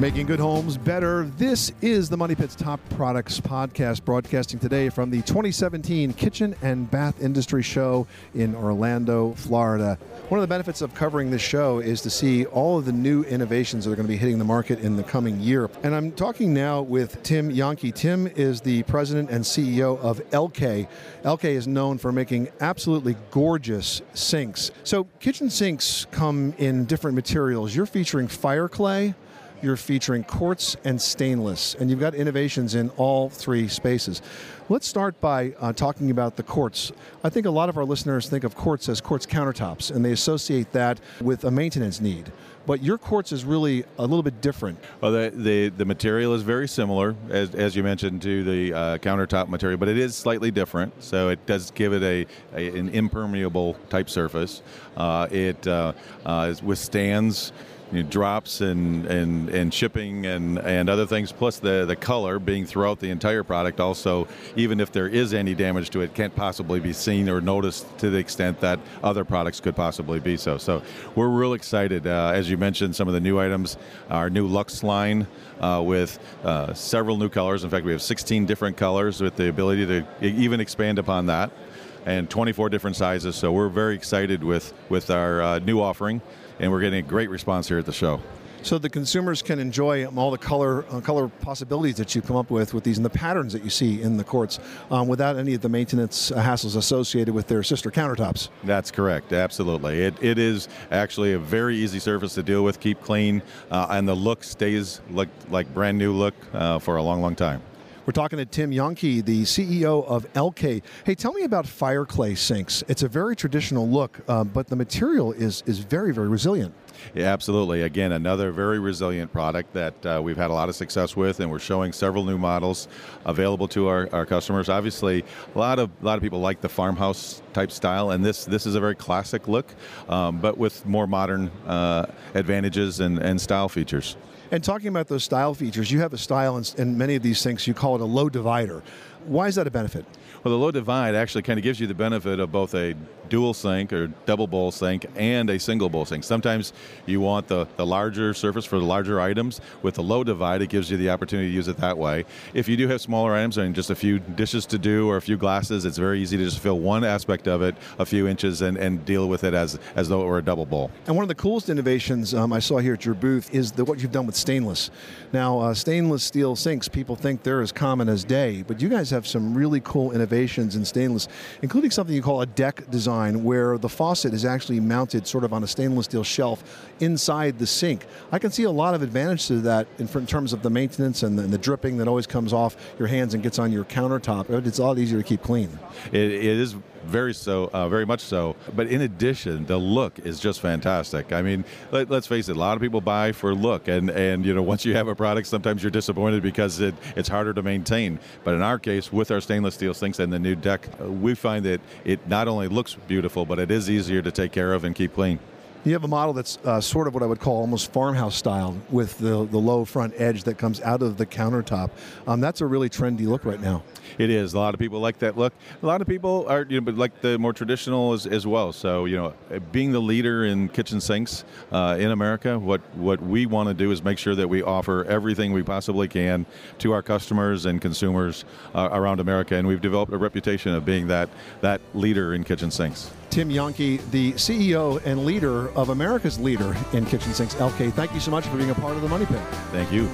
Making good homes better. This is the Money Pit's Top Products Podcast, broadcasting today from the 2017 Kitchen and Bath Industry Show in Orlando, Florida. One of the benefits of covering this show is to see all of the new innovations that are going to be hitting the market in the coming year. And I'm talking now with Tim Jahnke. Tim is the president and CEO of Elkay. Elkay is known for making absolutely gorgeous sinks. So, kitchen sinks come in different materials. You're featuring fire clay you're featuring quartz and stainless, and you've got innovations in all three spaces. Let's start by uh, talking about the quartz. I think a lot of our listeners think of quartz as quartz countertops, and they associate that with a maintenance need. But your quartz is really a little bit different. Well, the, the, the material is very similar, as, as you mentioned, to the uh, countertop material, but it is slightly different. So it does give it a, a an impermeable type surface. Uh, it uh, uh withstands you know, drops and, and, and shipping and, and other things, plus the, the color being throughout the entire product. Also, even if there is any damage to it, can't possibly be seen or noticed to the extent that other products could possibly be so. So we're real excited. Uh, as you mentioned, some of the new items, our new Lux line uh, with uh, several new colors. In fact, we have 16 different colors with the ability to even expand upon that and 24 different sizes. So we're very excited with, with our uh, new offering and we're getting a great response here at the show. So the consumers can enjoy all the color uh, color possibilities that you come up with with these and the patterns that you see in the quartz um, without any of the maintenance uh, hassles associated with their sister countertops. That's correct. Absolutely. It, it is actually a very easy surface to deal with, keep clean, uh, and the look stays like, like brand new look uh, for a long, long time. We're talking to Tim Jahnke, the CEO of Elkay. Hey, tell me about fire clay sinks. It's a very traditional look, uh, but the material is is very very resilient. Yeah, absolutely. Again, another very resilient product that uh, we've had a lot of success with, and we're showing several new models available to our, our customers. Obviously, a lot of a lot of people like the farmhouse type style, and this this is a very classic look, um, but with more modern uh, advantages and, and style features. And talking about those style features, you have a style in, in many of these things, you call it a low divider. Why is that a benefit? Well, the low divide actually kind of gives you the benefit of both a dual sink or double bowl sink and a single bowl sink. Sometimes you want the, the larger surface for the larger items. With the low divide, it gives you the opportunity to use it that way. If you do have smaller items and just a few dishes to do or a few glasses, it's very easy to just fill one aspect of it a few inches and, and deal with it as, as though it were a double bowl. And one of the coolest innovations um, I saw here at your booth is the, what you've done with stainless. Now, uh, stainless steel sinks, people think they're as common as day, but you guys have some really cool innovations in stainless, including something you call a deck design, where the faucet is actually mounted sort of on a stainless steel shelf inside the sink. I can see a lot of advantage to that in, terms of the maintenance and the, and the, dripping that always comes off your hands and gets on your countertop. It's a lot easier to keep clean. it, it is very so, uh, very much so. But in addition, the look is just fantastic. I mean, let, us face it, a lot of people buy for look, and and you know once you have a product, sometimes you're disappointed because it, it's harder to maintain. But in our case, with our stainless steel sinks and the new deck, uh, we find that it not only looks beautiful, but it is easier to take care of and keep clean. You have a model that's uh, sort of what I would call almost farmhouse style with the, the low front edge that comes out of the countertop. Um, that's a really trendy look right now. It is. A lot of people like that look. A lot of people are, you know, but like the more traditional as, as well. So, you know, being the leader in kitchen sinks uh, in America, what, what we want to do is make sure that we offer everything we possibly can to our customers and consumers uh, around America. And we've developed a reputation of being that, that leader in kitchen sinks. Tim Jahnke, the CEO and leader of America's leader in kitchen sinks, Elkay. Thank you so much for being a part of the Money Pit. Thank you.